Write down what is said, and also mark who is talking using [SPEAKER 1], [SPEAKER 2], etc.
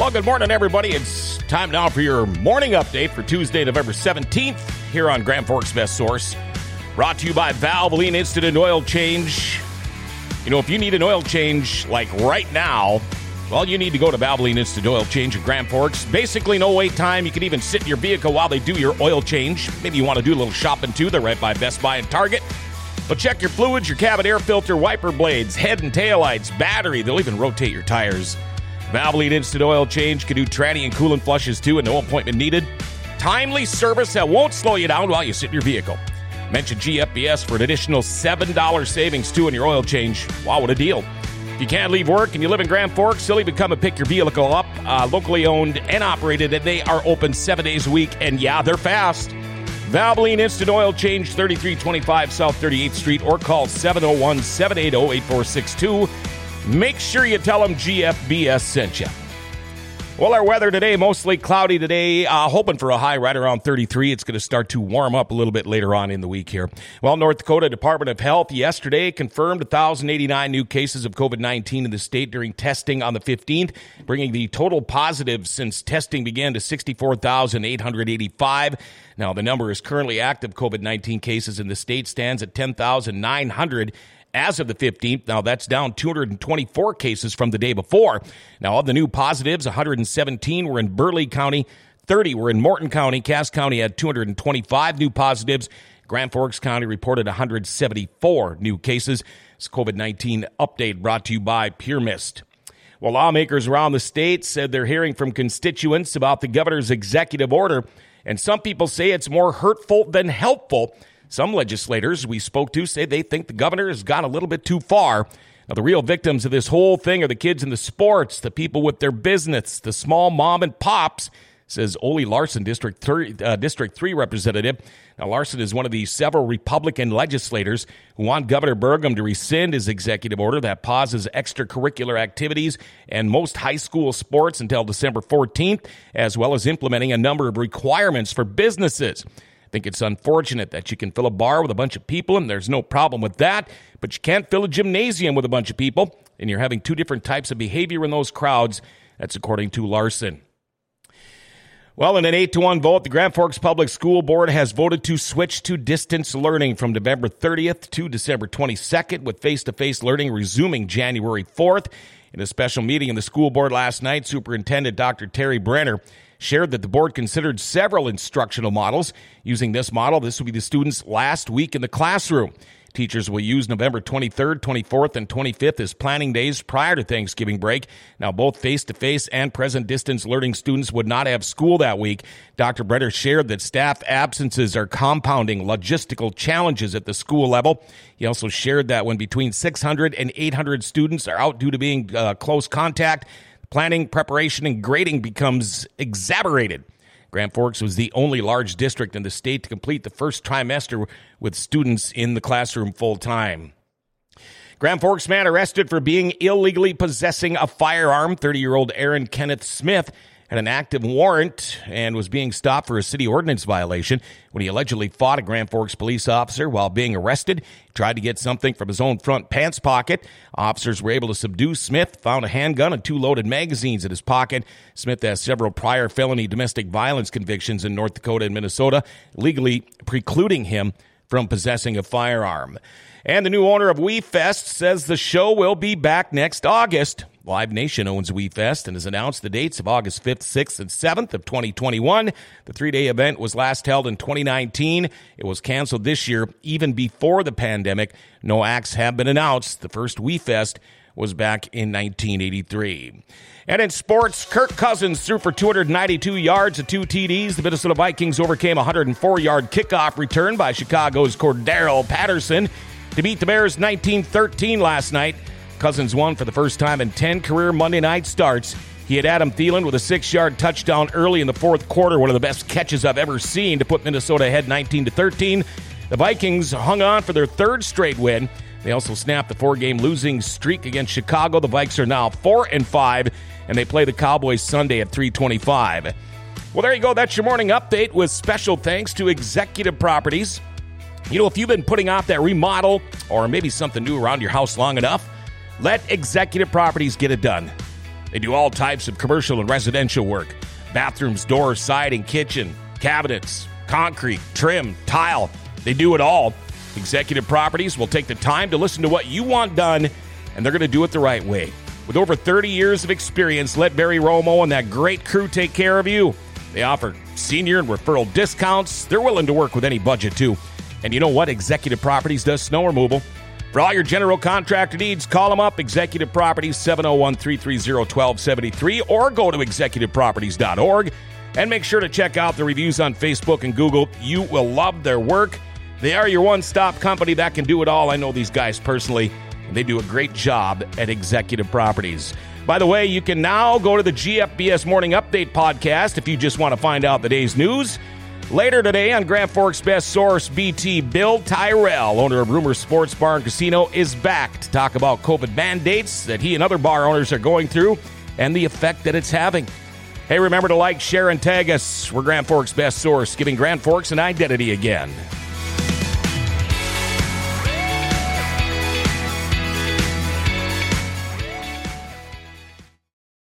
[SPEAKER 1] Well, good morning, everybody. It's time now for your morning update for Tuesday, November 17th, here on Grand Forks Best Source. Brought to you by Valvoline Instant Oil Change. You know, if you need an oil change like right now, well, you need to go to Valvoline Instant Oil Change in Grand Forks. Basically, no wait time. You can even sit in your vehicle while they do your oil change. Maybe you want to do a little shopping too. They're right by Best Buy and Target. But check your fluids, your cabin air filter, wiper blades, head and tail lights, battery. They'll even rotate your tires. Valvoline Instant Oil Change can do tranny and coolant flushes too, and no appointment needed. Timely service that won't slow you down while you sit in your vehicle. Mention GFBS for an additional $7 savings too in your oil change. Wow, what a deal! If you can't leave work and you live in Grand Forks, they'll even come and pick your vehicle up. Uh, locally owned and operated, and they are open seven days a week. And yeah, they're fast. Valvoline Instant Oil Change, 3325 South 38th Street, or call 701 780 8462. Make sure you tell them GFBS sent you. Well, our weather today, mostly cloudy today, uh, hoping for a high right around 33. It's going to start to warm up a little bit later on in the week here. Well, North Dakota Department of Health yesterday confirmed 1,089 new cases of COVID 19 in the state during testing on the 15th, bringing the total positives since testing began to 64,885. Now, the number is currently active COVID 19 cases in the state stands at 10,900 as of the 15th. Now, that's down 224 cases from the day before. Now, of the new positives, 117 were in Burleigh County, 30 were in Morton County. Cass County had 225 new positives. Grand Forks County reported 174 new cases. This COVID 19 update brought to you by Pure Mist. Well, lawmakers around the state said they're hearing from constituents about the governor's executive order, and some people say it's more hurtful than helpful. Some legislators we spoke to say they think the governor has gone a little bit too far. Now, the real victims of this whole thing are the kids in the sports, the people with their business, the small mom and pops, says Ole Larson, District 3, uh, District 3 representative. Now, Larson is one of the several Republican legislators who want Governor Burgum to rescind his executive order that pauses extracurricular activities and most high school sports until December 14th, as well as implementing a number of requirements for businesses think it's unfortunate that you can fill a bar with a bunch of people, and there's no problem with that, but you can't fill a gymnasium with a bunch of people, and you're having two different types of behavior in those crowds. That's according to Larson. Well, in an 8 to 1 vote, the Grand Forks Public School Board has voted to switch to distance learning from November 30th to December 22nd, with face to face learning resuming January 4th. In a special meeting in the school board last night, Superintendent Dr. Terry Brenner shared that the board considered several instructional models. Using this model, this will be the students' last week in the classroom. Teachers will use November 23rd, 24th, and 25th as planning days prior to Thanksgiving break. Now, both face to face and present distance learning students would not have school that week. Dr. Brenner shared that staff absences are compounding logistical challenges at the school level. He also shared that when between 600 and 800 students are out due to being uh, close contact, planning, preparation, and grading becomes exacerbated. Grand Forks was the only large district in the state to complete the first trimester with students in the classroom full time. Grand Forks man arrested for being illegally possessing a firearm. 30 year old Aaron Kenneth Smith had an active warrant and was being stopped for a city ordinance violation when he allegedly fought a Grand Forks police officer while being arrested. He tried to get something from his own front pants pocket. Officers were able to subdue Smith, found a handgun and two loaded magazines in his pocket. Smith has several prior felony domestic violence convictions in North Dakota and Minnesota, legally precluding him from possessing a firearm. And the new owner of WeFest says the show will be back next August. Live Nation owns WeFest and has announced the dates of August 5th, 6th, and 7th of 2021. The three-day event was last held in 2019. It was canceled this year, even before the pandemic. No acts have been announced. The first WeFest was back in 1983. And in sports, Kirk Cousins threw for 292 yards and two TDs. The Minnesota Vikings overcame a 104-yard kickoff return by Chicago's Cordarrelle Patterson to beat the Bears 19-13 last night. Cousins won for the first time in 10 career Monday night starts. He had Adam Thielen with a six yard touchdown early in the fourth quarter, one of the best catches I've ever seen to put Minnesota ahead 19 to 13. The Vikings hung on for their third straight win. They also snapped the four game losing streak against Chicago. The Vikes are now 4 and 5, and they play the Cowboys Sunday at 325. Well, there you go. That's your morning update with special thanks to Executive Properties. You know, if you've been putting off that remodel or maybe something new around your house long enough, let Executive Properties get it done. They do all types of commercial and residential work bathrooms, doors, siding, kitchen, cabinets, concrete, trim, tile. They do it all. Executive Properties will take the time to listen to what you want done, and they're going to do it the right way. With over 30 years of experience, let Barry Romo and that great crew take care of you. They offer senior and referral discounts. They're willing to work with any budget, too. And you know what? Executive Properties does snow removal. For all your general contractor needs, call them up, Executive Properties, 701 330 1273, or go to executiveproperties.org and make sure to check out the reviews on Facebook and Google. You will love their work. They are your one stop company that can do it all. I know these guys personally, and they do a great job at Executive Properties. By the way, you can now go to the GFBS Morning Update podcast if you just want to find out the day's news. Later today on Grand Forks Best Source BT, Bill Tyrell, owner of Rumor Sports Bar and Casino, is back to talk about COVID mandates that he and other bar owners are going through and the effect that it's having. Hey, remember to like, share, and tag us. We're Grand Forks Best Source, giving Grand Forks an identity again.